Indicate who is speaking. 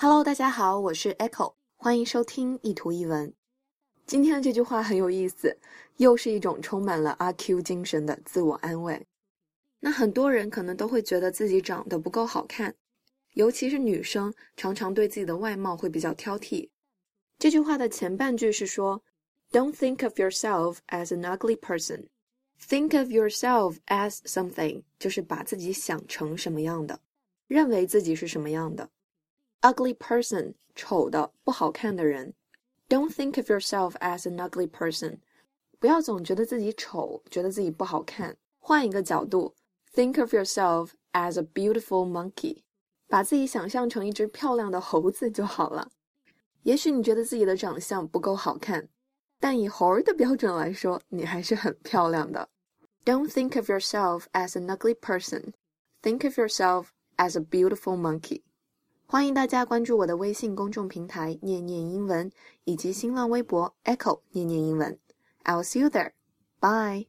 Speaker 1: Hello，大家好，我是 Echo，欢迎收听一图一文。今天的这句话很有意思，又是一种充满了阿 Q 精神的自我安慰。那很多人可能都会觉得自己长得不够好看，尤其是女生，常常对自己的外貌会比较挑剔。这句话的前半句是说，Don't think of yourself as an ugly person. Think of yourself as something，就是把自己想成什么样的，认为自己是什么样的。ugly person，丑的、不好看的人。Don't think of yourself as an ugly person，不要总觉得自己丑，觉得自己不好看。换一个角度，think of yourself as a beautiful monkey，把自己想象成一只漂亮的猴子就好了。也许你觉得自己的长相不够好看，但以猴儿的标准来说，你还是很漂亮的。Don't think of yourself as an ugly person. Think of yourself as a beautiful monkey. 欢迎大家关注我的微信公众平台“念念英文”以及新浪微博 “Echo 念念英文”。I'll see you there. Bye.